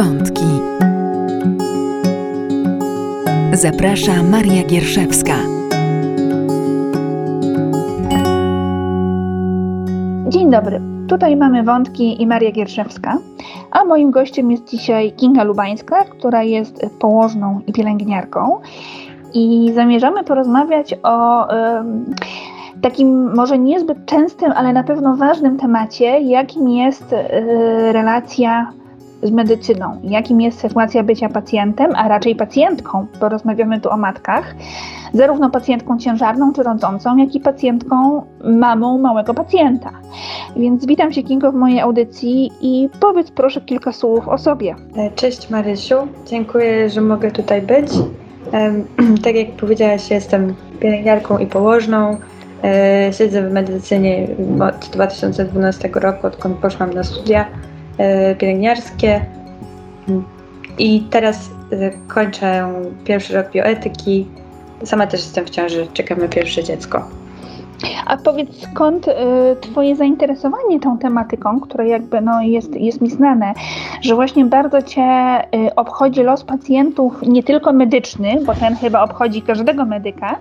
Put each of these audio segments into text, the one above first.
Wątki. Zaprasza Maria Gierszewska. Dzień dobry. Tutaj mamy wątki i Maria Gierszewska, a moim gościem jest dzisiaj Kinga Lubańska, która jest położną i pielęgniarką. I zamierzamy porozmawiać o takim może niezbyt częstym, ale na pewno ważnym temacie, jakim jest y, relacja z medycyną, jakim jest sytuacja bycia pacjentem, a raczej pacjentką, bo rozmawiamy tu o matkach, zarówno pacjentką ciężarną czy rodzącą, jak i pacjentką, mamą małego pacjenta. Więc witam Cię Kingo w mojej audycji i powiedz proszę kilka słów o sobie. E, cześć Marysiu, dziękuję, że mogę tutaj być. Tak jak powiedziałaś, jestem pielęgniarką i położną. E, siedzę w medycynie od 2012 roku, odkąd poszłam na studia pielęgniarskie. I teraz e, kończę pierwszy rok bioetyki. Sama też jestem w ciąży, czekam na pierwsze dziecko. A powiedz, skąd y, Twoje zainteresowanie tą tematyką, które jakby no, jest, jest mi znane, że właśnie bardzo Cię y, obchodzi los pacjentów, nie tylko medyczny, bo ten chyba obchodzi każdego medyka,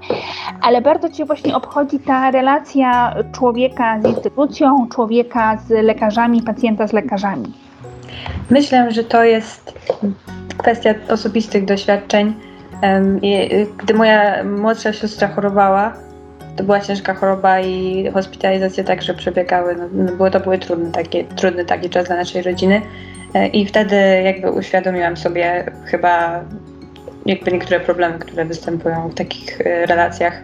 ale bardzo Cię właśnie obchodzi ta relacja człowieka z instytucją, człowieka z lekarzami, pacjenta z lekarzami. Myślę, że to jest kwestia osobistych doświadczeń. Gdy moja młodsza siostra chorowała, to była ciężka choroba i hospitalizacje także przebiegały. No, no, było, to były trudny taki, trudny taki czas dla naszej rodziny. E, I wtedy jakby uświadomiłam sobie chyba jakby niektóre problemy, które występują w takich e, relacjach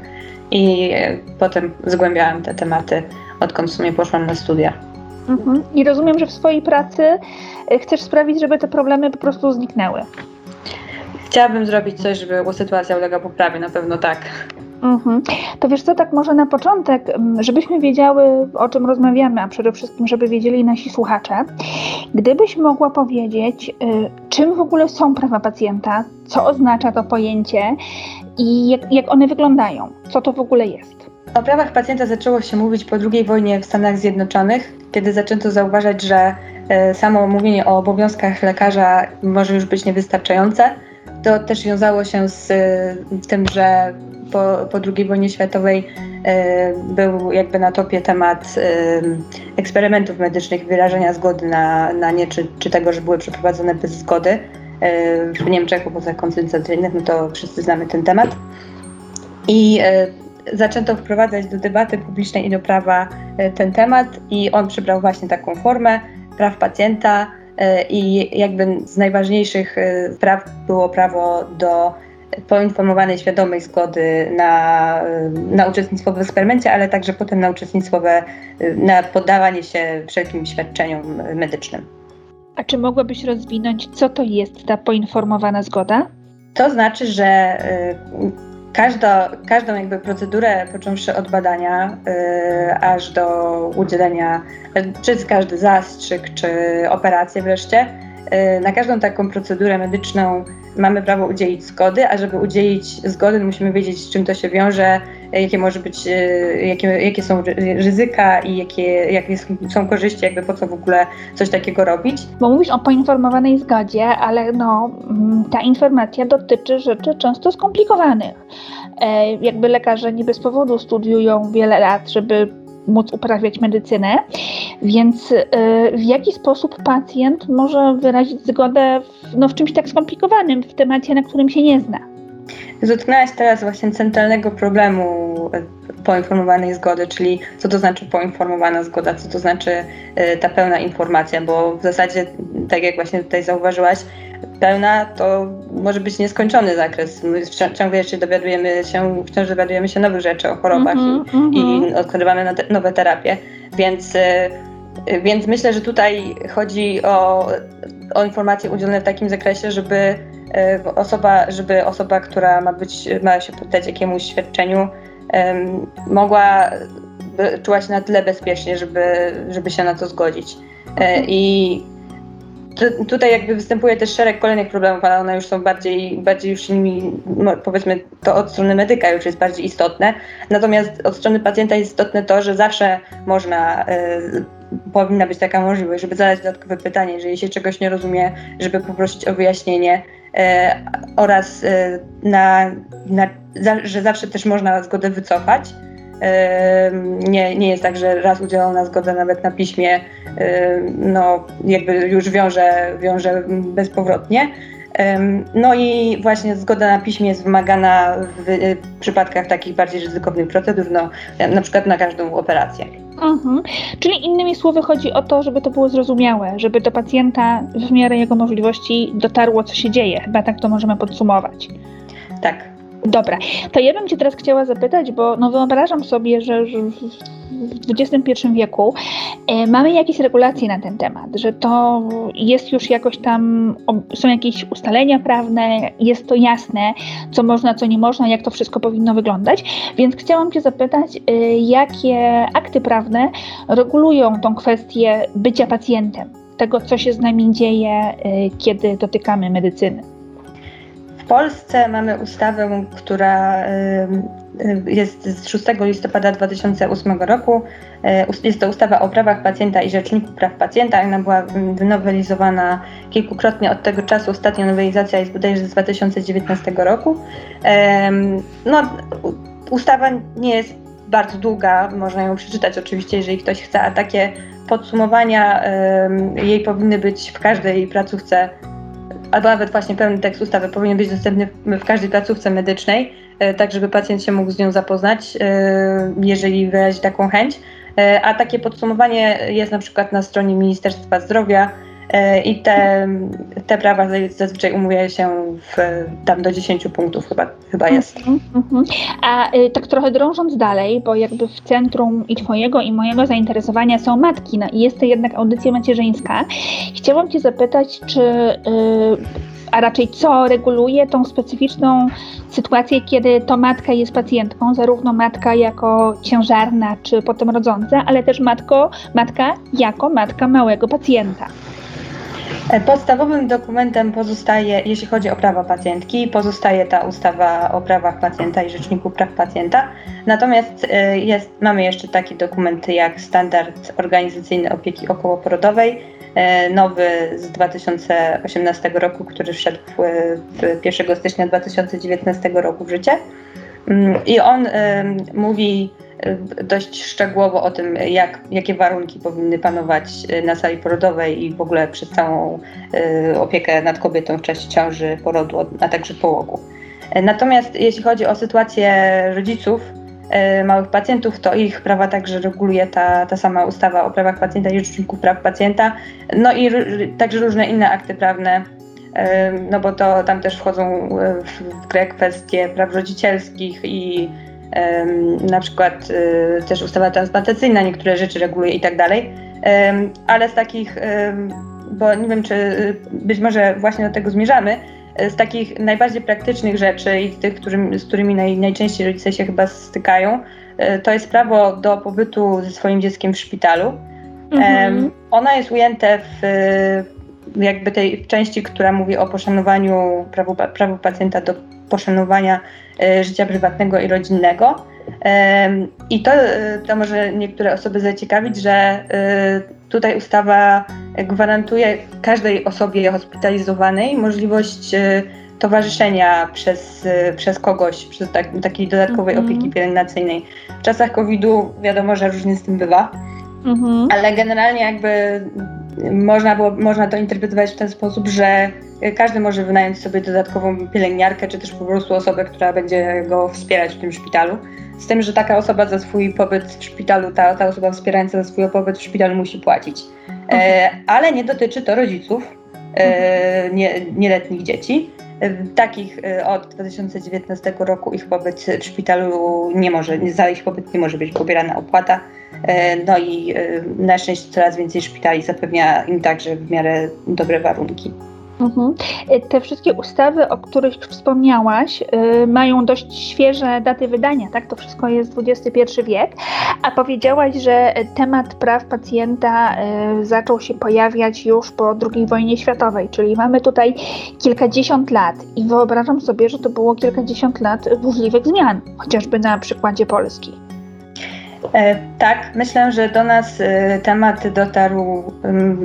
i e, potem zgłębiałam te tematy, odkąd w sumie poszłam na studia. Mhm. I rozumiem, że w swojej pracy chcesz sprawić, żeby te problemy po prostu zniknęły. Chciałabym zrobić coś, żeby sytuacja uległa poprawie, na pewno tak. Mhm. To wiesz co, tak może na początek, żebyśmy wiedziały, o czym rozmawiamy, a przede wszystkim, żeby wiedzieli nasi słuchacze, gdybyś mogła powiedzieć, y, czym w ogóle są prawa pacjenta, co oznacza to pojęcie i jak, jak one wyglądają, co to w ogóle jest. O prawach pacjenta zaczęło się mówić po II wojnie w Stanach Zjednoczonych, kiedy zaczęto zauważać, że y, samo mówienie o obowiązkach lekarza może już być niewystarczające. To też wiązało się z y, tym, że po, po II wojnie światowej e, był jakby na topie temat e, eksperymentów medycznych, wyrażenia zgody na, na nie, czy, czy tego, że były przeprowadzone bez zgody e, w Niemczech, obozach koncentracyjnych, no to wszyscy znamy ten temat. I zaczęto wprowadzać do debaty publicznej i do prawa ten temat i on przybrał właśnie taką formę praw pacjenta i jakby z najważniejszych praw było prawo do poinformowanej, świadomej zgody na, na uczestnictwo w eksperymencie, ale także potem na uczestnictwo we, na poddawanie się wszelkim świadczeniom medycznym. A czy mogłabyś rozwinąć, co to jest ta poinformowana zgoda? To znaczy, że y, każda, każdą jakby procedurę, począwszy od badania, y, aż do udzielenia, czy każdy zastrzyk, czy operację wreszcie, na każdą taką procedurę medyczną mamy prawo udzielić zgody, a żeby udzielić zgody, musimy wiedzieć, z czym to się wiąże, jakie może być, e, jakie, jakie są ryzyka i jakie, jakie są korzyści, jakby po co w ogóle coś takiego robić. Bo mówisz o poinformowanej zgodzie, ale no, mm, ta informacja dotyczy rzeczy często skomplikowanych. E, jakby lekarze nie bez powodu studiują wiele lat, żeby móc uprawiać medycynę. Więc y, w jaki sposób pacjent może wyrazić zgodę w, no, w czymś tak skomplikowanym, w temacie, na którym się nie zna? Dotknęłaś teraz właśnie centralnego problemu e, poinformowanej zgody, czyli co to znaczy poinformowana zgoda, co to znaczy e, ta pełna informacja, bo w zasadzie, tak jak właśnie tutaj zauważyłaś, pełna to może być nieskończony zakres. My ciągle jeszcze dowiadujemy się, wciąż dowiadujemy się nowych rzeczy o chorobach mm -hmm, i, mm -hmm. i mhm. odkrywamy nowe terapie, więc e, więc myślę, że tutaj chodzi o, o informacje udzielone w takim zakresie, żeby osoba, żeby osoba, która ma być, ma się poddać jakiemuś świadczeniu, mogła czuła się na tyle bezpiecznie, żeby, żeby się na to zgodzić. E, I tutaj jakby występuje też szereg kolejnych problemów, ale one już są bardziej, bardziej już nimi, no, powiedzmy, to od strony medyka już jest bardziej istotne. Natomiast od strony pacjenta jest istotne to, że zawsze można powinna być taka możliwość, żeby zadać dodatkowe pytanie, jeżeli się czegoś nie rozumie, żeby poprosić o wyjaśnienie e, oraz e, na, na, że zawsze też można zgodę wycofać. E, nie, nie jest tak, że raz udzielona zgoda nawet na piśmie, e, no jakby już wiąże, wiąże bezpowrotnie. No i właśnie zgoda na piśmie jest wymagana w przypadkach takich bardziej ryzykownych procedur, no, na przykład na każdą operację. Mhm. Czyli innymi słowy chodzi o to, żeby to było zrozumiałe, żeby do pacjenta w miarę jego możliwości dotarło, co się dzieje. Chyba tak to możemy podsumować. Tak. Dobra, to ja bym Cię teraz chciała zapytać, bo no wyobrażam sobie, że, w XXI wieku e, mamy jakieś regulacje na ten temat, że to jest już jakoś tam, są jakieś ustalenia prawne, jest to jasne, co można, co nie można, jak to wszystko powinno wyglądać. Więc chciałam Cię zapytać, e, jakie akty prawne regulują tą kwestię bycia pacjentem, tego, co się z nami dzieje, e, kiedy dotykamy medycyny. W Polsce mamy ustawę, która jest z 6 listopada 2008 roku. Jest to ustawa o prawach pacjenta i rzeczniku praw pacjenta. Ona była wynowelizowana kilkukrotnie od tego czasu. Ostatnia nowelizacja jest bodajże z 2019 roku. No, ustawa nie jest bardzo długa, można ją przeczytać oczywiście, jeżeli ktoś chce, a takie podsumowania jej powinny być w każdej placówce albo nawet właśnie pełny tekst ustawy powinien być dostępny w każdej placówce medycznej, e, tak żeby pacjent się mógł z nią zapoznać, e, jeżeli wyrazi taką chęć. E, a takie podsumowanie jest na przykład na stronie Ministerstwa Zdrowia i te, te prawa zazwyczaj umówiają się w, tam do 10 punktów chyba, chyba jest. Mm -hmm. A y, tak trochę drążąc dalej, bo jakby w centrum i Twojego i mojego zainteresowania są matki, no i jest to jednak audycja macierzyńska. Chciałam Cię zapytać, czy y, a raczej co reguluje tą specyficzną sytuację, kiedy to matka jest pacjentką, zarówno matka jako ciężarna czy potem rodząca, ale też matko, matka jako matka małego pacjenta. E, podstawowym dokumentem pozostaje, jeśli chodzi o prawa pacjentki, pozostaje ta ustawa o prawach pacjenta i rzeczniku praw pacjenta. Natomiast e, jest, mamy jeszcze taki dokument jak standard organizacyjny opieki okołoporodowej, e, nowy z 2018 roku, który wszedł 1 stycznia 2019 roku w życie. Mm, I on mówi dość szczegółowo o tym, jak, jakie warunki powinny panować y, na sali porodowej i w ogóle przez całą y, opiekę nad kobietą w czasie ciąży, porodu, a także połogu. Natomiast jeśli chodzi o sytuację rodziców, małych pacjentów, to ich prawa także reguluje ta, ta sama ustawa o prawach pacjenta i rzeczniku praw pacjenta, no i także różne inne akty prawne, no bo to tam też wchodzą w grę kwestie praw rodzicielskich i na przykład y, też ustawa transplantacyjna niektóre rzeczy reguluje i tak dalej, ale z takich, bo nie wiem, czy y, być może właśnie do tego zmierzamy, y, z takich najbardziej praktycznych rzeczy i tych, którym, z którymi naj, najczęściej rodzice się chyba stykają, to jest prawo do pobytu ze swoim dzieckiem w szpitalu. Mhm. Ona jest ujęte w jakby tej części, która mówi o poszanowaniu prawu, prawu pacjenta do poszanowania życia prywatnego i rodzinnego. I to, e, to może niektóre osoby zaciekawić, że e, tutaj ustawa gwarantuje każdej osobie hospitalizowanej możliwość towarzyszenia przez, przez kogoś, przez tak, takiej dodatkowej mm -hmm. opieki pielęgnacyjnej. W czasach COVID-u wiadomo, że różnie z tym bywa, mm -hmm. ale generalnie jakby można, było, można to interpretować w ten sposób, że każdy może wynająć sobie dodatkową pielęgniarkę, czy też po prostu osobę, która będzie go wspierać w tym szpitalu. Z tym, że taka osoba za swój pobyt w szpitalu, ta, ta osoba wspierająca za swój pobyt w szpitalu musi płacić. E, ale nie dotyczy to rodziców e, nie, nieletnich dzieci. E, takich e, od 2019 roku ich pobyt w szpitalu nie może, za ich pobyt nie może być pobierana opłata. E, no i na szczęście coraz więcej szpitali zapewnia im także w miarę dobre warunki. Mhm. Te wszystkie ustawy, o których wspomniałaś, yy, mają dość świeże daty wydania, tak? To wszystko jest XXI wiek, a powiedziałaś, że temat praw pacjenta zaczął się pojawiać już po II wojnie światowej, czyli mamy tutaj kilkadziesiąt lat i wyobrażam sobie, że to było kilkadziesiąt lat burzliwych zmian, chociażby na przykładzie Polski. E, tak, myślę, że do nas e, temat dotarł,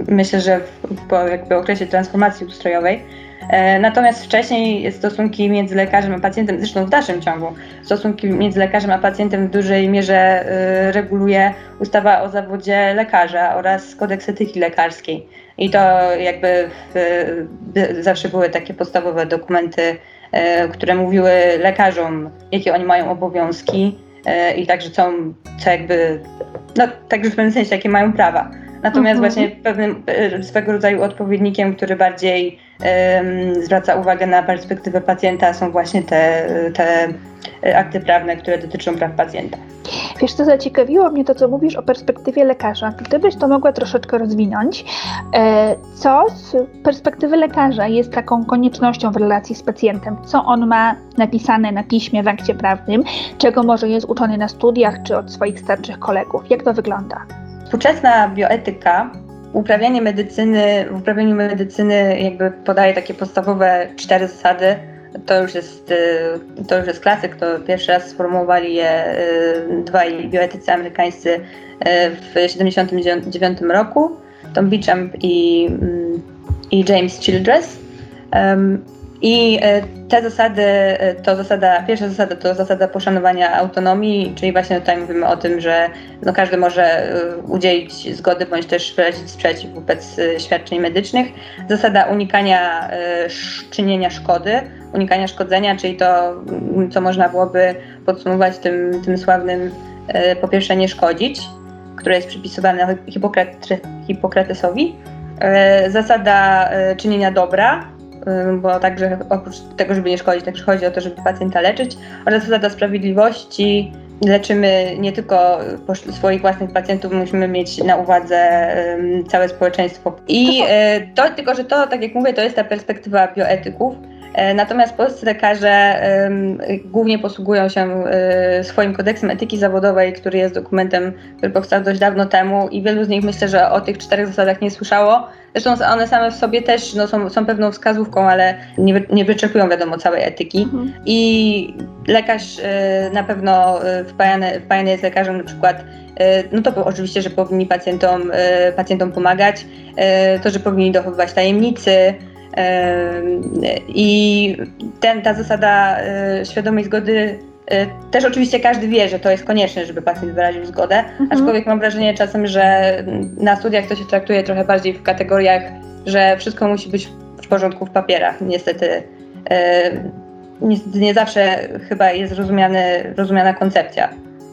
myślę, że po jakby okresie transformacji ustrojowej. E, natomiast wcześniej stosunki między lekarzem a pacjentem, zresztą w dalszym ciągu, stosunki między lekarzem a pacjentem w dużej mierze reguluje ustawa o zawodzie lekarza oraz kodeks etyki lekarskiej. I to jakby zawsze były takie podstawowe dokumenty, które mówiły lekarzom, jakie oni mają obowiązki, i także co, co jakby, no także w pewnym sensie jakie mają prawa. Natomiast mhm. właśnie pewnym e, swego rodzaju odpowiednikiem, który bardziej um, zwraca uwagę na perspektywę pacjenta są właśnie te, te akty prawne, które dotyczą praw pacjenta. Wiesz, co zaciekawiło mnie to, co mówisz o perspektywie lekarza. Gdybyś to mogła troszeczkę rozwinąć, e, co z perspektywy lekarza jest taką koniecznością w relacji z pacjentem? Co on ma napisane na piśmie w akcie prawnym, czego może jest uczony na studiach czy od swoich starszych kolegów? Jak to wygląda? Współczesna bioetyka uprawianie medycyny, w uprawianiu medycyny jakby podaje takie podstawowe cztery zasady, to już jest, y, to już jest klasyk, to pierwszy raz sformułowali je y, dwaj bioetycy amerykańscy y, w 1979 roku, Tom Beecham i, mm, i James Childress. I e, te zasady, e, to zasada, pierwsza zasada to zasada poszanowania autonomii, czyli właśnie tutaj mówimy o tym, że no każdy może e, udzielić zgody bądź też wyrazić sprzeciw wobec świadczeń medycznych. Zasada unikania czynienia szkody, unikania szkodzenia, czyli to, co można byłoby podsumować tym, tym sławnym po pierwsze nie szkodzić, które jest przypisywane Hipokratesowi. Zasada czynienia dobra, bo także oprócz tego, żeby nie szkodzić, także chodzi o to, żeby pacjenta leczyć, oraz zasada sprawiedliwości. Leczymy nie tylko swoich własnych pacjentów, musimy mieć na uwadze całe społeczeństwo. I e, to, tylko że to, tak jak mówię, to jest ta perspektywa bioetyków. E, natomiast polscy lekarze głównie posługują się e, swoim kodeksem etyki zawodowej, który jest dokumentem, który powstał dość dawno temu i wielu z nich myślę, że o tych czterech zasadach nie słyszało. Zresztą one same w sobie też no, są, są pewną wskazówką, ale nie, nie wyczerpują wiadomo całej etyki. Mhm. I lekarz e, na pewno wpajany, wpajany jest lekarzem na przykład no to oczywiście, że powinni pacjentom, pacjentom pomagać, to, że powinni dochowywać tajemnicy, i ten, ta zasada e, świadomej zgody e, też oczywiście każdy wie, że to jest konieczne, żeby pacjent wyraził zgodę, mhm. aczkolwiek mam wrażenie czasem, że na studiach to się traktuje trochę bardziej w kategoriach, że wszystko musi być w porządku w papierach. Niestety, e, niestety nie zawsze chyba jest rozumiany, rozumiana koncepcja,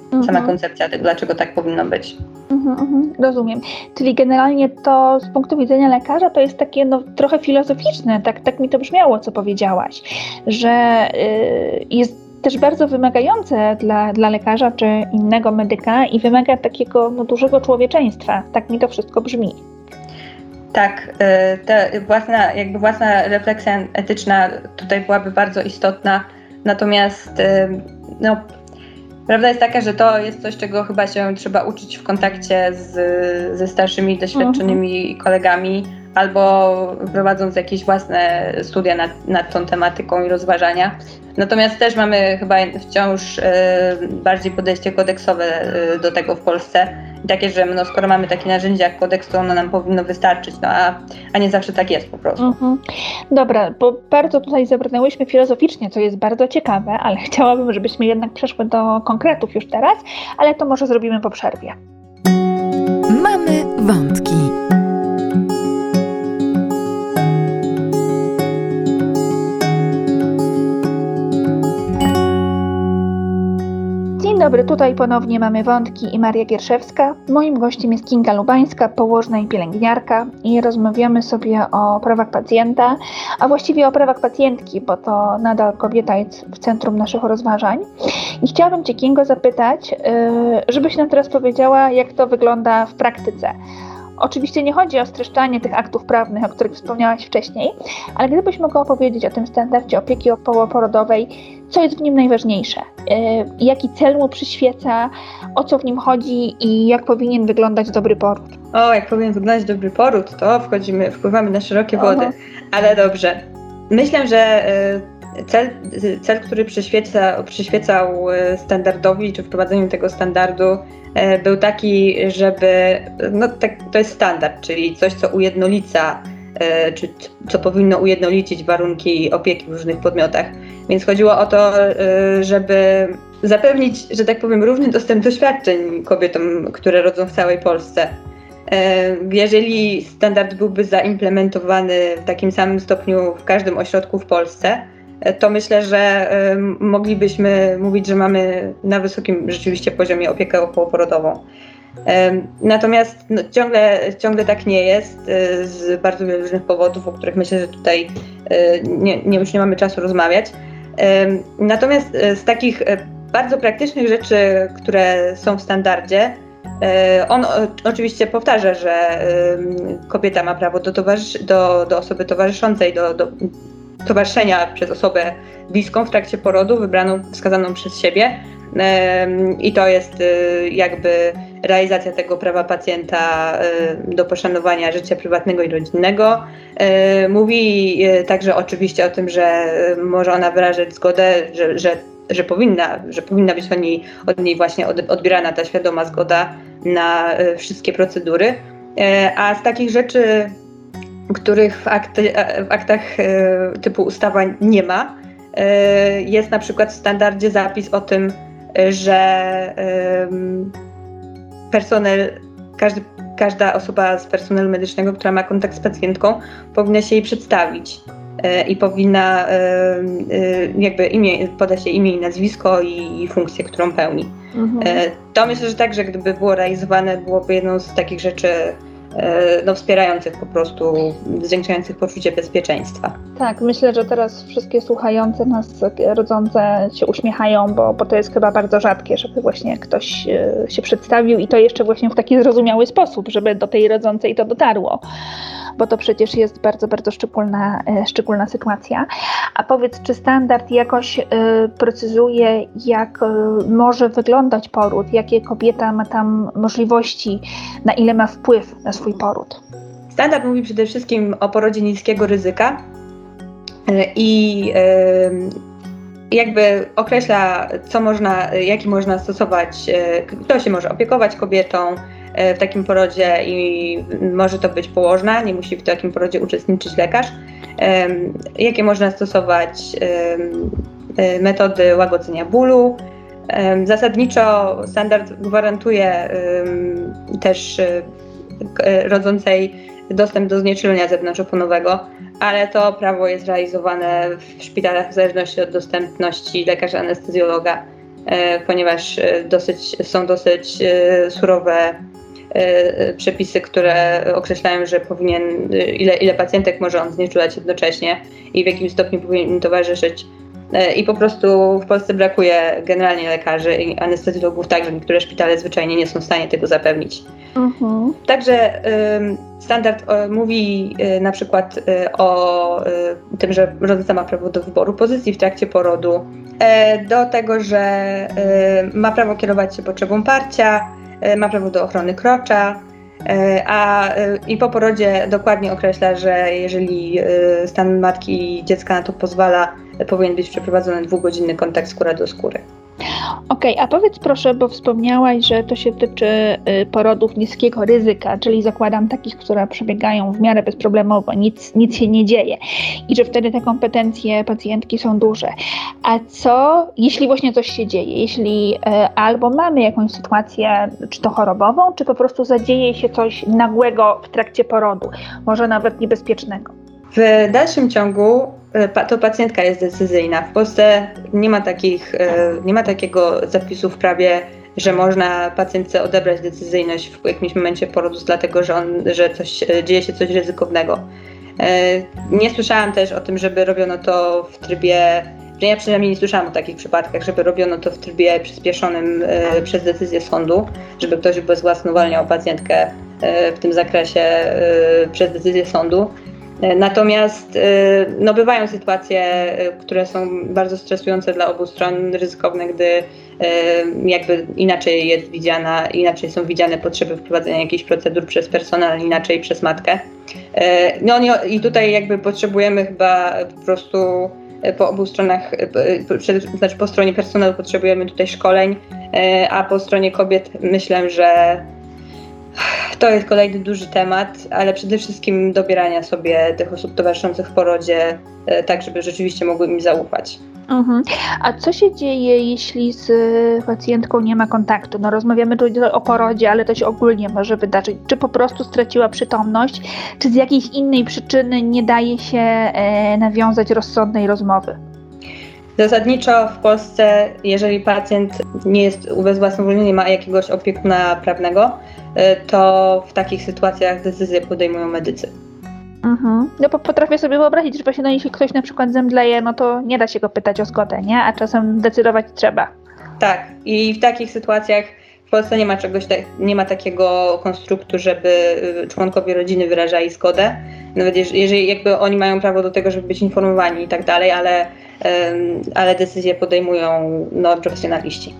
mhm. sama koncepcja tego, dlaczego tak powinno być. Mhm, mhm, rozumiem. Czyli generalnie to z punktu widzenia lekarza to jest takie no, trochę filozoficzne, tak, tak mi to brzmiało, co powiedziałaś, że y, jest też bardzo wymagające dla, dla lekarza czy innego medyka i wymaga takiego no, dużego człowieczeństwa. Tak mi to wszystko brzmi. Tak, y, ta własna, jakby własna refleksja etyczna tutaj byłaby bardzo istotna, natomiast y, no, Prawda jest taka, że to jest coś, czego chyba się trzeba uczyć w kontakcie z, ze starszymi, doświadczonymi mhm. kolegami, albo prowadząc jakieś własne studia nad, nad tą tematyką i rozważania. Natomiast też mamy chyba wciąż y, bardziej podejście kodeksowe y, do tego w Polsce. I takie, że no, skoro mamy takie narzędzia jak kodeks, to ono nam powinno wystarczyć, no, a, a nie zawsze tak jest po prostu. Mhm. Dobra, bo bardzo tutaj zabrnęłyśmy filozoficznie, co jest bardzo ciekawe, ale chciałabym, żebyśmy jednak przeszły do konkretów już teraz, ale to może zrobimy po przerwie. Mamy wątki. Dobry, tutaj ponownie mamy wątki i Maria Gierszewska. Moim gościem jest Kinga Lubańska, położna i pielęgniarka i rozmawiamy sobie o prawach pacjenta, a właściwie o prawach pacjentki, bo to nadal kobieta jest w centrum naszych rozważań. I chciałabym Cię, Kingo, zapytać, y, żebyś nam teraz powiedziała, jak to wygląda w praktyce. Oczywiście nie chodzi o streszczanie tych aktów prawnych, o których wspomniałaś wcześniej, ale gdybyś mogła opowiedzieć o tym standardzie opieki okołoporodowej, co jest w nim najważniejsze, yy, jaki cel mu przyświeca, o co w nim chodzi i jak powinien wyglądać dobry poród. O, jak powinien wyglądać dobry poród, to wchodzimy, wpływamy na szerokie wody, ale dobrze. Myślę, że cel, cel który przyświeca, przyświecał standardowi czy wprowadzeniu tego standardu, był taki, żeby, no tak, to jest standard, czyli coś, co ujednolica, czy co powinno ujednolicić warunki opieki w różnych podmiotach. Więc chodziło o to, żeby zapewnić, że tak powiem, równy dostęp do świadczeń kobietom, które rodzą w całej Polsce. E, jeżeli standard byłby zaimplementowany w takim samym stopniu w każdym ośrodku w Polsce, e, to myślę, że e, moglibyśmy mówić, że mamy na wysokim rzeczywiście poziomie opiekę okołoporodową. Natomiast no, ciągle, ciągle tak nie jest z bardzo wielu różnych powodów, o których myślę, że tutaj nie, nie, już nie mamy czasu rozmawiać. Natomiast z takich bardzo praktycznych rzeczy, które są w standardzie, on oczywiście powtarza, że kobieta ma prawo do, towarzysz- do, do osoby towarzyszącej, do, do towarzyszenia przez osobę bliską w trakcie porodu, wybraną, wskazaną przez siebie. I to jest e, jakby realizacja tego prawa pacjenta e, do poszanowania życia prywatnego i rodzinnego. Mówi także oczywiście o tym, że może ona wyrażać zgodę, że, że że powinna, że powinna być od niej, od niej właśnie odbierana ta świadoma zgoda na wszystkie procedury. A z takich rzeczy, których w, akty, w aktach typu ustawa nie ma, jest na przykład w standardzie zapis o tym, że personel, każdy, każda osoba z personelu medycznego, która ma kontakt z pacjentką, powinna się jej przedstawić. E, i powinna e, e, jakby imię, podać jej imię i nazwisko i, i funkcję, którą pełni. Mhm. To myślę, że także gdyby było realizowane, byłoby jedną z takich rzeczy no, wspierających po prostu, zwiększających poczucie bezpieczeństwa. Tak, myślę, że teraz wszystkie słuchające nas rodzące się uśmiechają, bo, bo to jest chyba bardzo rzadkie, żeby właśnie ktoś się przedstawił i to jeszcze właśnie w taki zrozumiały sposób, żeby do tej rodzącej to dotarło bo to przecież jest bardzo, bardzo szczególna, e, szczególna sytuacja. A powiedz, czy standard jakoś y, precyzuje, jak y, może wyglądać poród, jakie kobieta ma tam możliwości, na ile ma wpływ na swój poród? Standard mówi przede wszystkim o porodzie niskiego ryzyka i jakby określa, co można, jaki można stosować, kto się może opiekować kobietą, E, w takim porodzie i może to być położna, nie musi w takim porodzie uczestniczyć lekarz. Jakie można stosować e, metody łagodzenia bólu. Zasadniczo standard gwarantuje też e, rodzącej dostęp do znieczulenia zewnątrzoponowego, ale to prawo jest realizowane w szpitalach w zależności od dostępności lekarza anestezjologa, ponieważ dosyć, są dosyć surowe E, przepisy, które określają, że powinien, ile, ile pacjentek może on znieczulać jednocześnie i w jakim stopniu powinien im towarzyszyć. E, I po prostu w Polsce brakuje generalnie lekarzy i anestezjologów, także niektóre szpitale zwyczajnie nie są w stanie tego zapewnić. Mhm. Także standard e, mówi na przykład o tym, że rodząca ma prawo do wyboru pozycji w trakcie porodu, do tego, że ma prawo kierować się potrzebą parcia, E, ma prawo do ochrony krocza, e, a e, i po porodzie dokładnie określa, że jeżeli stan matki i dziecka na to pozwala, powinien być przeprowadzony dwugodzinny kontakt skóra do skóry. Okej, okay, a powiedz proszę, bo wspomniałaś, że to się tyczy y, porodów niskiego ryzyka, czyli zakładam takich, które przebiegają w miarę bezproblemowo, nic, nic się nie dzieje i że wtedy te kompetencje pacjentki są duże. A co, jeśli właśnie coś się dzieje, jeśli y, albo mamy jakąś sytuację, czy to chorobową, czy po prostu zadzieje się coś nagłego w trakcie porodu, może nawet niebezpiecznego? W dalszym ciągu to pacjentka jest decyzyjna. W Polsce nie ma, takich, e, nie ma takiego zapisu w prawie, że można pacjentce odebrać decyzyjność w jakimś momencie porodu, dlatego że, on, że coś, e, dzieje się coś ryzykownego. Nie słyszałam też o tym, żeby robiono to w trybie, ja przynajmniej nie słyszałam o takich przypadkach, żeby robiono to w trybie przyspieszonym przez decyzję sądu, żeby ktoś bezwłasnowalniał pacjentkę w tym zakresie przez decyzję sądu. E, natomiast e, no, bywają sytuacje, e, które są bardzo stresujące dla obu stron, ryzykowne, gdy jakby inaczej jest widziana, inaczej są widziane potrzeby wprowadzenia jakichś procedur przez personel, inaczej przez matkę. No i tutaj jakby potrzebujemy chyba po prostu po obu stronach, znaczy po stronie personelu potrzebujemy tutaj szkoleń, a po stronie kobiet myślę, że to jest kolejny duży temat, ale przede wszystkim dobierania sobie tych osób towarzyszących w porodzie, tak żeby rzeczywiście mogły mi zaufać. Mhm. A co się dzieje, jeśli z pacjentką nie ma kontaktu? No rozmawiamy tu o porodzie, ale to się ogólnie może wydarzyć. Czy po prostu straciła przytomność, czy z jakiejś innej przyczyny nie daje się e, nawiązać rozsądnej rozmowy? Zasadniczo w Polsce, jeżeli pacjent nie jest ubezwłasnowolniony, nie ma jakiegoś opiekuna prawnego, e, to w takich sytuacjach decyzje podejmują medycy. Mhm. No bo potrafię sobie wyobrazić, że właśnie no, jeśli ktoś na przykład zemdleje, no to nie da się go pytać o zgodę, nie? A czasem decydować trzeba. Tak. I w takich sytuacjach w Polsce nie ma czegoś, nie ma takiego konstruktu, żeby y, członkowie rodziny wyrażali zgodę. Nawet jeżeli jakby oni mają prawo do tego, żeby być informowani i tak dalej, ale, ale decyzje podejmują no, profesjonaliści.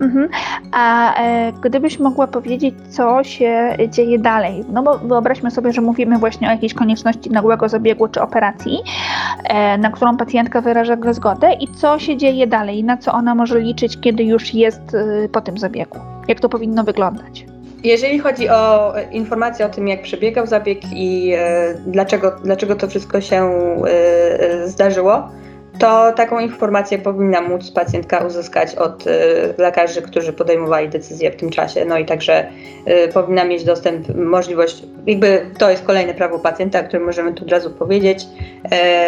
Mhm. A e, gdybyś mogła powiedzieć, co się dzieje dalej? No bo wyobraźmy sobie, że mówimy właśnie o jakiejś konieczności nagłego zabiegu czy operacji, e, na którą pacjentka wyraża zgodę i co się dzieje dalej? Na co ona może liczyć, kiedy już jest e, po tym zabiegu? Jak to powinno wyglądać? Jeżeli chodzi o informacje o tym, jak przebiegał zabieg i e, dlaczego, dlaczego to wszystko się e, zdarzyło, to taką informację powinna móc pacjentka uzyskać od y, lekarzy, którzy podejmowali decyzję w tym czasie. No i także y, powinna mieć dostęp, możliwość, jakby to jest kolejne prawo pacjenta, o którym możemy tu od razu powiedzieć,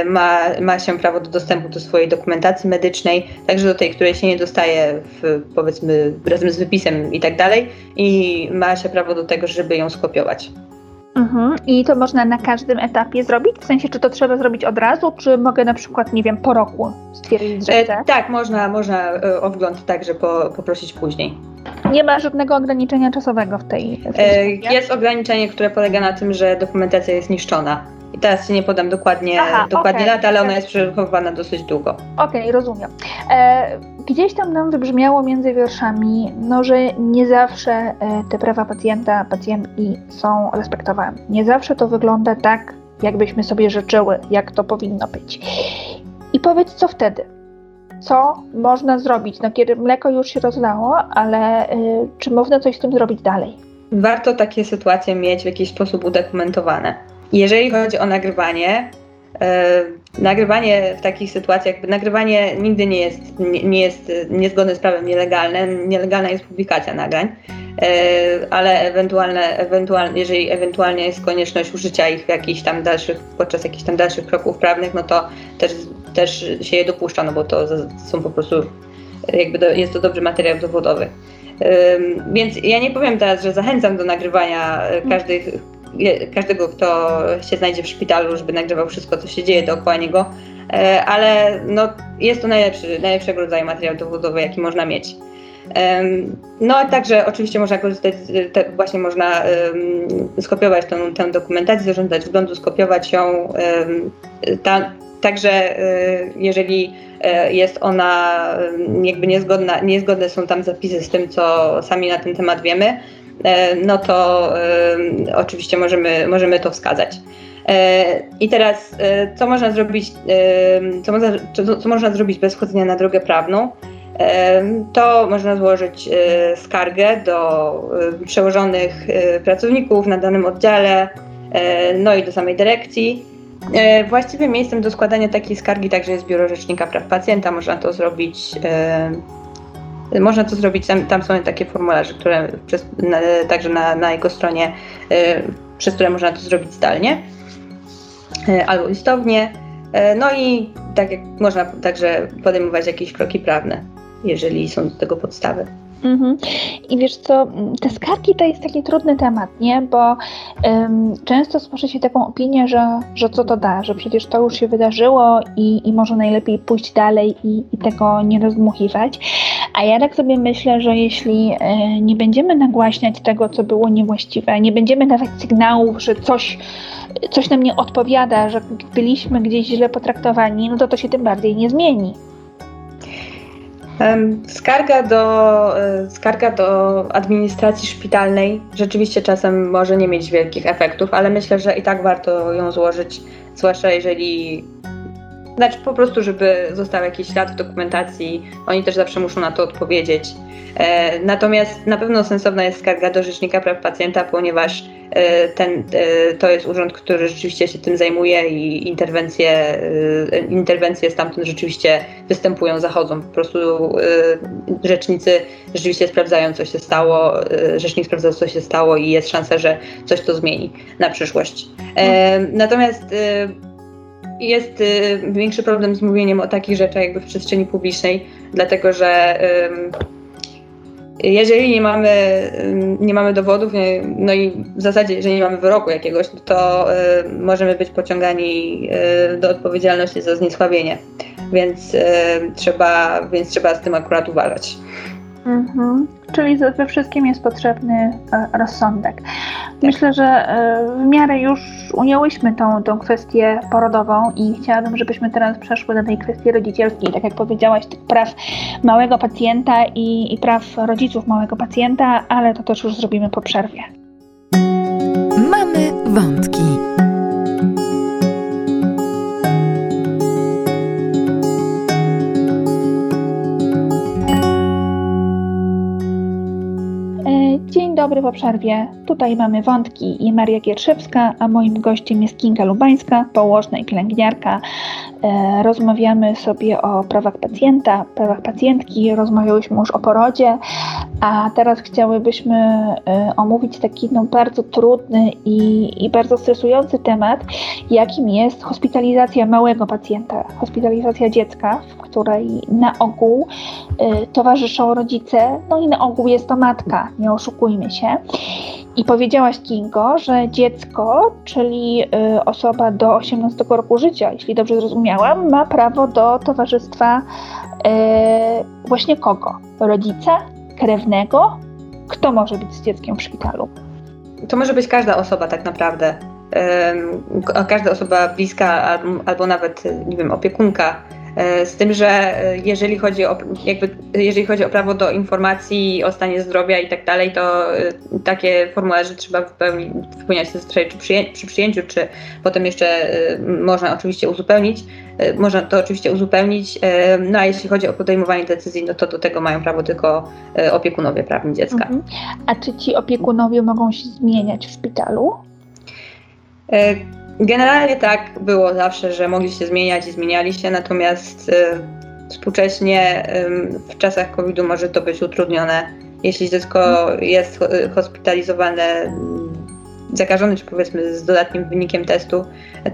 y, ma, ma się prawo do dostępu do swojej dokumentacji medycznej, także do tej, której się nie dostaje w, powiedzmy razem z wypisem i tak dalej i ma się prawo do tego, żeby ją skopiować. Mhm. I to można na każdym etapie zrobić? W sensie, czy to trzeba zrobić od razu, czy mogę na przykład, nie wiem, po roku stwierdzić, że chcę? E, tak, można, można e, o wgląd także po, poprosić później. Nie ma żadnego ograniczenia czasowego w tej, w tej e, Jest ograniczenie, które polega na tym, że dokumentacja jest niszczona. I teraz Ci nie podam dokładnie, Aha, dokładnie okay. lat, ale ona jest przechowywana dosyć długo. Okej, okay, rozumiem. E, gdzieś tam nam wybrzmiało między wierszami, no, że nie zawsze e, te prawa pacjenta, pacjentki są respektowane. Nie zawsze to wygląda tak, jakbyśmy sobie życzyły, jak to powinno być. I powiedz, co wtedy? Co można zrobić? No, kiedy mleko już się rozlało, ale y, czy można coś z tym zrobić dalej? Warto takie sytuacje mieć w jakiś sposób udokumentowane. Jeżeli chodzi o nagrywanie, e, nagrywanie w takich sytuacjach, jakby nagrywanie nigdy nie jest, nie, nie jest niezgodne z prawem nielegalne, nielegalna jest publikacja nagrań, e, ale ewentualne, ewentualne, jeżeli ewentualnie jest konieczność użycia ich w jakichś tam dalszych, podczas jakichś tam dalszych kroków prawnych, no to też, też się je dopuszcza, no bo to są po prostu, jakby do, jest to dobry materiał dowodowy. Więc ja nie powiem teraz, że zachęcam do nagrywania każdych każdego, kto się znajdzie w szpitalu, żeby nagrywał wszystko, co się dzieje dookoła niego, e, ale no, jest to najlepszy, najlepszego rodzaju materiał dowodowy, jaki można mieć. No a także oczywiście można korzystać, właśnie można skopiować tą, tę dokumentację, zażądać wglądu, skopiować ją. Ta, także um, jeżeli e, jest ona jakby niezgodna, niezgodne są tam zapisy z tym, co sami na ten temat wiemy, E, no to oczywiście możemy, możemy to wskazać. E, I teraz, e, co można zrobić, co można, co można zrobić bez wchodzenia na drogę prawną? To można złożyć skargę do przełożonych pracowników na danym oddziale, no i do samej dyrekcji. Właściwym miejscem do składania takiej skargi także jest Biuro Rzecznika Praw Pacjenta. Można to zrobić można to zrobić, tam, tam są takie formularze, które przez, na, także na, na jego stronie, y, przez które można to zrobić zdalnie y, albo listownie. Y, no i tak jak można także podejmować jakieś kroki prawne, jeżeli są do tego podstawy. Mhm. I wiesz co, te skargi to jest taki trudny temat, nie? Bo um, często słyszy się taką opinię, że, że co to da, że przecież to już się wydarzyło i, i może najlepiej pójść dalej i, i tego nie rozdmuchiwać. A ja tak sobie myślę, że jeśli e, nie będziemy nagłaśniać tego, co było niewłaściwe, nie będziemy dawać sygnałów, że coś, coś nam nie odpowiada, że byliśmy gdzieś źle potraktowani, no to to się tym bardziej nie zmieni. Skarga do, e, skarga do administracji szpitalnej rzeczywiście czasem może nie mieć wielkich efektów, ale myślę, że i tak warto ją złożyć, zwłaszcza jeżeli znaczy po prostu, żeby został jakiś ślad w dokumentacji, oni też zawsze muszą na to odpowiedzieć. E, natomiast na pewno sensowna jest skarga do Rzecznika Praw Pacjenta, ponieważ e, ten, e, to jest urząd, który rzeczywiście się tym zajmuje i interwencje, e, interwencje stamtąd rzeczywiście występują, zachodzą. Po prostu e, rzecznicy rzeczywiście sprawdzają, co się stało, e, rzecznik sprawdza, co się stało i jest szansa, że coś to zmieni na przyszłość. Natomiast jest y, większy problem z mówieniem o takich rzeczach jakby w przestrzeni publicznej, dlatego że jeżeli nie mamy, nie mamy dowodów, no i w zasadzie jeżeli nie mamy wyroku jakiegoś, to możemy być pociągani y, do odpowiedzialności za zniesławienie, więc trzeba, więc trzeba z tym akurat uważać. Mhm. Czyli we wszystkim jest potrzebny e, rozsądek. Tak. Myślę, że e, w miarę już ująłyśmy tą, tą kwestię porodową i chciałabym, żebyśmy teraz przeszły do tej kwestii rodzicielskiej. Tak jak powiedziałaś, tych praw małego pacjenta i, i praw rodziców małego pacjenta, ale to też już zrobimy po przerwie. Mamy wątki. Dobry po przerwie. Tutaj mamy wątki i Maria Gierszewska, a moim gościem jest Kinga Lubańska, położna i pielęgniarka. E, rozmawiamy sobie o prawach pacjenta, prawach pacjentki, rozmawiałyśmy już o porodzie, a teraz chciałybyśmy e, omówić taki no, bardzo trudny i, i bardzo stresujący temat, jakim jest hospitalizacja małego pacjenta, hospitalizacja dziecka, w której na ogół e, towarzyszą rodzice, no i na ogół jest to matka, nie oszukujmy I powiedziałaś Kingo, że dziecko, czyli y, osoba do 18 roku życia, jeśli dobrze zrozumiałam, ma prawo do towarzystwa y, właśnie kogo? Rodzica? Krewnego? Kto może być z dzieckiem w szpitalu? To może być każda osoba tak naprawdę. Każda osoba bliska albo nawet, nie wiem, opiekunka z tym, że e, jeżeli chodzi o, jakby, jeżeli chodzi o prawo do informacji o stanie zdrowia i tak dalej, to e, takie formularze trzeba wypełnić, wypełniać zazwyczaj czy przy, przy przyjęciu, czy potem jeszcze można oczywiście uzupełnić. Można to oczywiście uzupełnić, no a jeśli chodzi o podejmowanie decyzji, no to do tego mają prawo tylko opiekunowie prawni dziecka. Mhm. A czy ci opiekunowie mogą się zmieniać w szpitalu? Generalnie tak było zawsze, że mogli się zmieniać i zmieniali się, natomiast y, współcześnie y, w czasach COVID-u może to być utrudnione. Jeśli dziecko jest hospitalizowane, y, zakażone, czy powiedzmy z dodatnim wynikiem testu,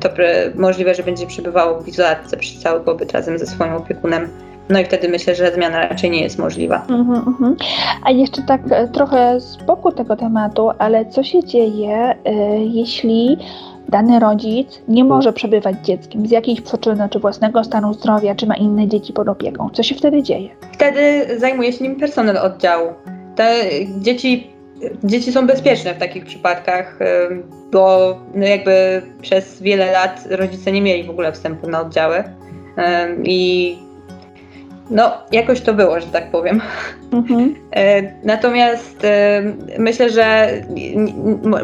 to możliwe, że będzie przebywało w izolatce przez cały pobyt razem ze swoim opiekunem. No i wtedy myślę, że zmiana raczej nie jest możliwa. Mhm, mhm. A jeszcze tak e, trochę z boku tego tematu, ale co się dzieje, y, jeśli dany rodzic nie może przebywać dzieckiem z jakiejś przyczyny, czy własnego stanu zdrowia, czy ma inne dzieci pod opieką. Co się wtedy dzieje? Wtedy zajmuje się nim personel oddziału. Te dzieci, dzieci są bezpieczne w takich przypadkach, bo no jakby przez wiele lat rodzice nie mieli w ogóle wstępu na oddziały. I no, jakoś to było, że tak powiem. Mhm. E, natomiast e, myślę, że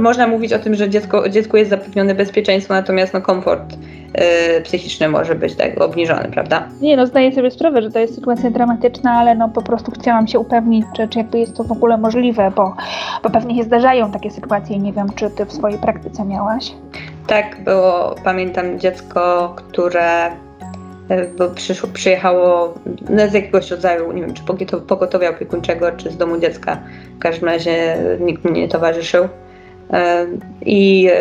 można mówić o tym, że dziecko, dziecku jest zapewnione bezpieczeństwo, natomiast no, komfort e, psychiczny może być tak obniżony, prawda? Nie, no zdaję sobie sprawę, że to jest sytuacja dramatyczna, ale no po prostu chciałam się upewnić, czy, czy jakby jest to w ogóle możliwe, bo, bo pewnie się zdarzają takie sytuacje i nie wiem, czy ty w swojej praktyce miałaś. Tak, było, pamiętam dziecko, które bo przyszło, przyjechało no, z jakiegoś rodzaju, nie wiem, czy pogotowia opiekuńczego, czy z domu dziecka. W każdym razie nikt mi nie towarzyszył. E, I e,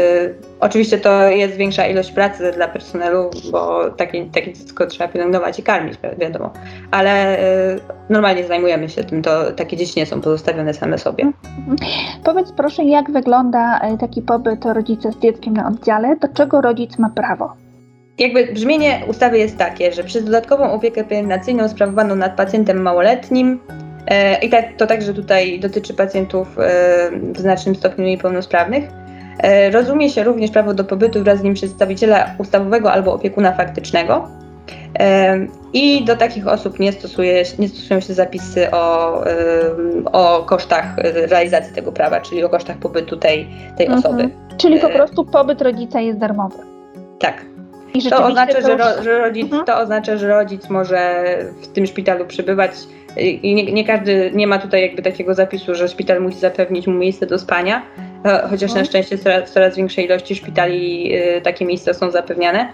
oczywiście to jest większa ilość pracy dla personelu, bo takie, takie dziecko trzeba pielęgnować i karmić, wiadomo. Ale normalnie zajmujemy się tym, to takie dzieci nie są pozostawione same sobie. Mhm. Powiedz proszę, jak wygląda taki pobyt rodzica z dzieckiem na oddziale? Do czego rodzic ma prawo? Jakby brzmienie ustawy jest takie, że przez dodatkową opiekę pielęgnacyjną sprawowaną nad pacjentem małoletnim, e, i tak, to także tutaj dotyczy pacjentów e, w znacznym stopniu niepełnosprawnych, e, rozumie się również prawo do pobytu wraz z nim przedstawiciela ustawowego albo opiekuna faktycznego. I do takich osób nie, stosuje, nie stosują się zapisy o, o kosztach realizacji tego prawa, czyli o kosztach pobytu tej, tej mhm. osoby. Czyli po prostu pobyt rodzica jest darmowy. Tak. To oznacza, że, ro, że rodzic, mhm. to oznacza, że rodzic może w tym szpitalu przebywać i nie, nie, każdy, nie ma tutaj jakby takiego zapisu, że szpital musi zapewnić mu miejsce do spania, chociaż na mhm. szczęście coraz, coraz większej ilości szpitali y, takie miejsca są zapewniane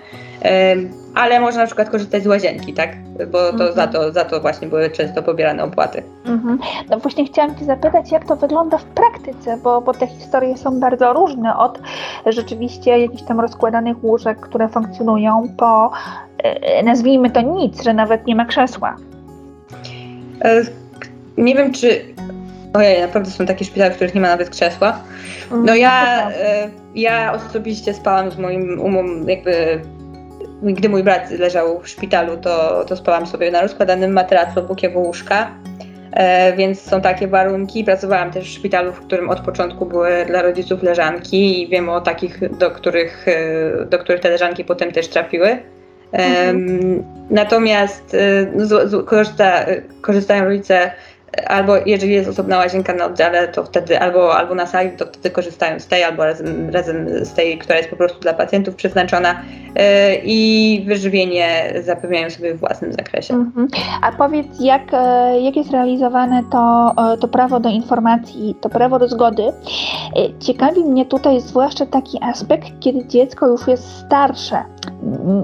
ale można na przykład korzystać z łazienki, tak? Bo to mhm. za, to, za to właśnie były często pobierane opłaty. Mhm. No właśnie chciałam Cię zapytać, jak to wygląda w praktyce, bo, bo te historie są bardzo różne od rzeczywiście jakichś tam rozkładanych łóżek, które funkcjonują, po e, nazwijmy to nic, że nawet nie ma krzesła. E, nie wiem, czy Ojej, naprawdę są takie szpitale, w których nie ma nawet krzesła. No mm, ja, e, ja osobiście spałam z moim umą jakby gdy mój brat leżał w szpitalu, to, to spałam sobie na rozkładanym matracu obok jego łóżka. E, więc są takie warunki. Pracowałam też w szpitalu, w którym od początku były dla rodziców leżanki i wiem o takich, do których, e, do których te leżanki potem też trafiły. E, mhm. Natomiast no, z, z, korzysta, korzystają rodzice albo jeżeli jest osobna łazienka na oddziale, to wtedy albo, albo na sali, to wtedy korzystają z tej, albo razem, razem z tej, która jest po prostu dla pacjentów przeznaczona yy, i wyżywienie zapewniają sobie w własnym zakresie. Mhm. A powiedz, jak, e, jak jest realizowane to, e, to prawo do informacji, to prawo do zgody? Ciekawi mnie tutaj zwłaszcza taki aspekt, kiedy dziecko już jest starsze.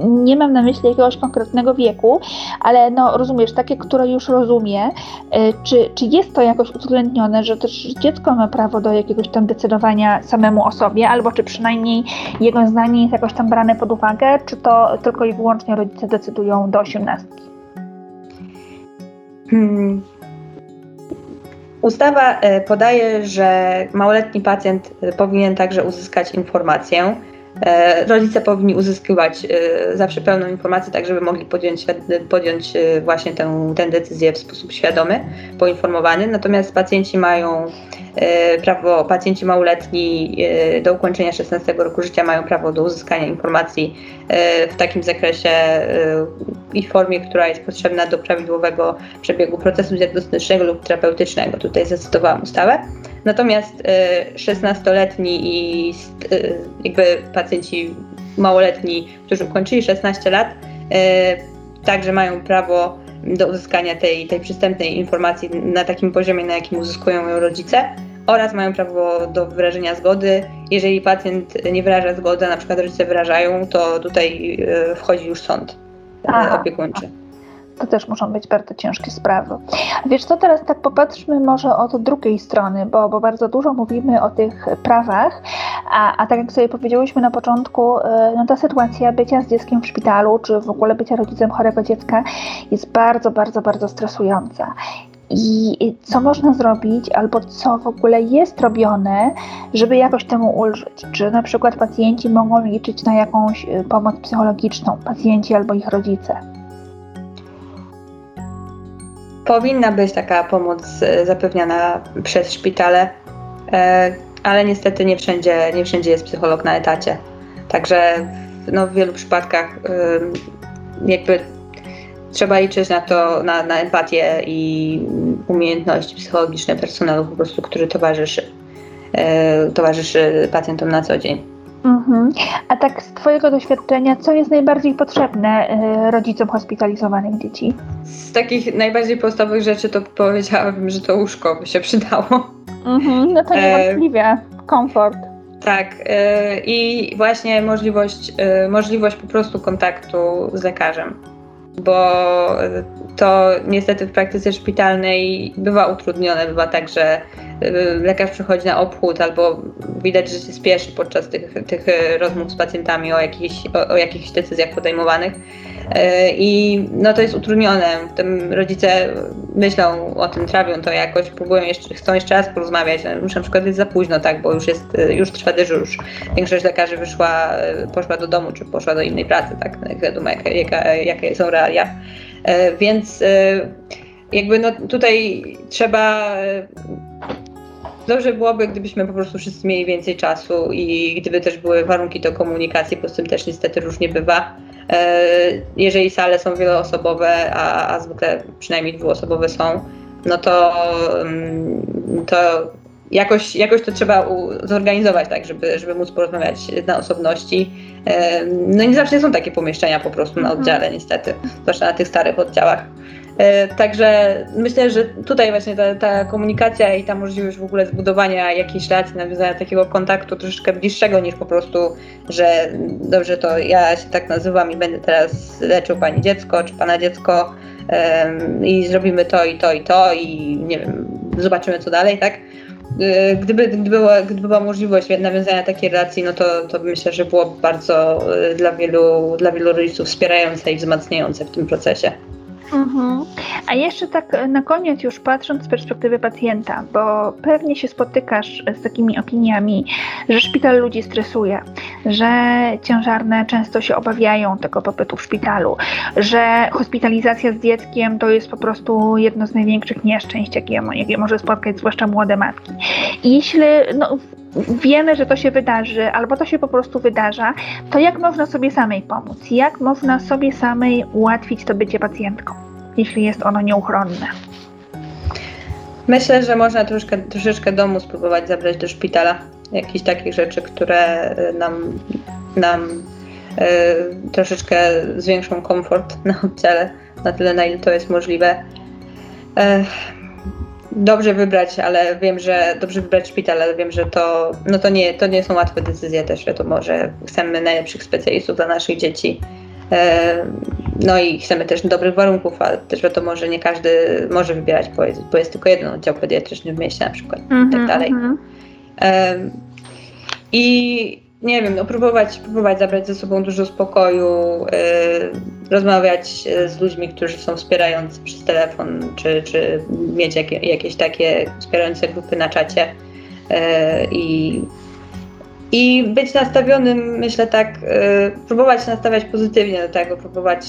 Nie mam na myśli jakiegoś konkretnego wieku, ale no rozumiesz, takie, które już rozumie, czy czy, jest to jakoś uwzględnione, że też dziecko ma prawo do jakiegoś tam decydowania samemu o sobie, albo czy przynajmniej jego zdanie jest jakoś tam brane pod uwagę, czy to tylko i wyłącznie rodzice decydują do osiemnastki? Hmm. Ustawa e, podaje, że małoletni pacjent e, powinien także uzyskać informację E, rodzice powinni uzyskiwać e, zawsze pełną informację, tak żeby mogli podjąć, podjąć e, właśnie tę, tę decyzję w sposób świadomy, poinformowany. Natomiast pacjenci mają prawo, pacjenci małoletni do ukończenia 16 roku życia mają prawo do uzyskania informacji w takim zakresie i formie, która jest potrzebna do prawidłowego przebiegu procesu diagnostycznego lub terapeutycznego. Tutaj zacytowałam ustawę. Natomiast 16-letni e, i e, jakby pacjenci małoletni, którzy ukończyli 16 lat, e, także mają prawo do uzyskania tej, tej przystępnej informacji na takim poziomie, na jakim uzyskują ją rodzice oraz mają prawo do wyrażenia zgody. Jeżeli pacjent nie wyraża zgody, a na przykład rodzice wyrażają, to tutaj wchodzi już sąd Aha. opiekuńczy to też muszą być bardzo ciężkie sprawy. Wiesz co, teraz tak popatrzmy może od drugiej strony, bo, bo bardzo dużo mówimy o tych prawach, a, a tak jak sobie powiedziałyśmy na początku, e, no ta sytuacja bycia z dzieckiem w szpitalu, czy w ogóle bycia rodzicem chorego dziecka jest bardzo, bardzo, bardzo stresująca. I co można zrobić, albo co w ogóle jest robione, żeby jakoś temu ulżyć? Czy na przykład pacjenci mogą liczyć na jakąś e, pomoc psychologiczną, pacjenci albo ich rodzice? Powinna być taka pomoc e, zapewniana przez szpitale, e, ale niestety nie wszędzie, nie wszędzie jest psycholog na etacie. Także no, w wielu przypadkach jakby trzeba liczyć na to, na, na empatię i umiejętności psychologiczne personelu po prostu, który towarzyszy, e, towarzyszy pacjentom na co dzień. Mhm. A tak z Twojego doświadczenia, co jest najbardziej potrzebne y, rodzicom hospitalizowanych dzieci? Z takich najbardziej podstawowych rzeczy to powiedziałabym, że to łóżko by się przydało. Mhm, no to e, niewątpliwie, e, komfort. Tak, e, i właśnie możliwość, e, możliwość po prostu kontaktu z lekarzem, bo to niestety w praktyce szpitalnej bywa utrudnione, bywa tak, że Y, lekarz przychodzi na obchód albo widać, że się spieszy podczas tych, tych y, rozmów z pacjentami o jakichś, o, o jakichś decyzjach podejmowanych. Y, I no to jest utrudnione. Tym rodzice myślą o tym, trawią to jakoś, próbują jeszcze, chcą jeszcze raz porozmawiać. No, już na przykład jest za późno, tak, bo już jest, już trwa dyżur, większość lekarzy wyszła, poszła do domu, czy poszła do innej pracy, tak, wiadomo, jakie, jakie, jakie są realia. Więc jakby no tutaj trzeba Dobrze byłoby, gdybyśmy po prostu wszyscy mieli więcej czasu i gdyby też były warunki do komunikacji, bo z tym też niestety różnie bywa. E, jeżeli sale są wieloosobowe, a, a zwykle przynajmniej dwuosobowe są, no to, mm, to jakoś, jakoś to trzeba u, zorganizować tak, żeby, żeby móc porozmawiać na osobności. No i nie zawsze są takie pomieszczenia po prostu na mhm. oddziale niestety, zwłaszcza na tych starych oddziałach. E, także myślę, że tutaj właśnie ta, ta, komunikacja i ta możliwość w ogóle zbudowania jakiejś relacji, nawiązania takiego kontaktu troszeczkę bliższego niż po prostu, że dobrze to ja się tak nazywam i będę teraz leczył pani dziecko czy pana dziecko um, i zrobimy to i to i to i nie wiem, zobaczymy co dalej, tak? E, gdyby, była, gdyby była możliwość nawiązania takiej relacji, no to, to myślę, że było bardzo e, dla wielu, dla wielu rodziców wspierające i wzmacniające w tym procesie. Mhm. A jeszcze tak na koniec już patrząc z perspektywy pacjenta, bo pewnie się spotykasz z takimi opiniami, że szpital ludzi stresuje, że ciężarne często się obawiają tego pobytu w szpitalu, że hospitalizacja z dzieckiem to jest po prostu jedno z największych nieszczęść, jakie, jakie może spotkać zwłaszcza młode matki. I jeśli no, wiemy, że to się wydarzy, albo to się po prostu wydarza, to jak można sobie samej pomóc? Jak można sobie samej ułatwić to bycie pacjentką, jeśli jest ono nieuchronne? Myślę, że można troszkę, troszeczkę domu spróbować zabrać do szpitala. Jakichś takich rzeczy, które nam, nam e, troszeczkę zwiększą komfort na oddziale, na tyle, na ile to jest możliwe. E, dobrze wybrać, ale wiem, że dobrze wybrać szpital, ale wiem, że to, no to, nie, to nie są łatwe decyzje też, wiadomo, że chcemy najlepszych specjalistów dla naszych dzieci. E, no i chcemy też dobrych warunków, ale też wiadomo, że nie każdy może wybierać, bo jest, bo jest tylko jeden oddział pediatryczny w mieście na przykład mm -hmm, i tak mhm, dalej. Mm -hmm. I nie wiem, no próbować, próbować zabrać ze sobą dużo spokoju, yy, rozmawiać e, z ludźmi, którzy są wspierający przez telefon, czy, czy mieć jakie, jakieś takie wspierające grupy na czacie yy, i, i być nastawionym, myślę tak, yy, próbować nastawiać pozytywnie do tego, próbować,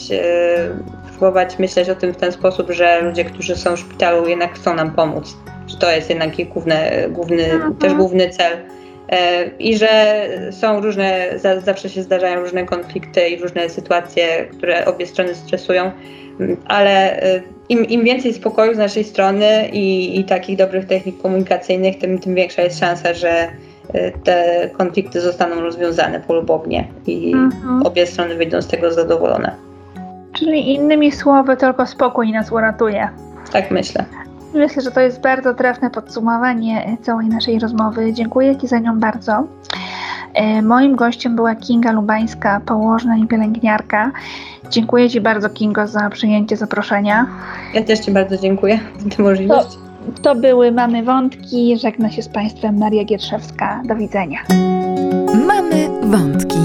próbować myśleć o tym w ten sposób, że ludzie, którzy są w szpitalu jednak chcą nam pomóc, że to jest jednak główny, główny, mhm. też główny cel i że są różne, zawsze się zdarzają różne konflikty i różne sytuacje, które obie strony stresują, mm, ale e, im, im więcej spokoju z naszej strony i, i takich dobrych technik komunikacyjnych, tym, tym większa jest szansa, że e, te konflikty zostaną rozwiązane polubownie i mhm. obie strony wyjdą z tego zadowolone. Czyli innymi słowy, tylko spokój nas uratuje. Tak myślę. Myślę, że to jest bardzo trafne podsumowanie całej naszej rozmowy. Dziękuję Ci za nią bardzo. E, moim gościem była Kinga Lubańska, położna i pielęgniarka. Dziękuję Ci bardzo, Kingo, za przyjęcie zaproszenia. Ja też Ci bardzo dziękuję za tę możliwość. To, to były Mamy Wątki. Żegna się z Państwem Maria Gierszewska. Do widzenia. Mamy Wątki.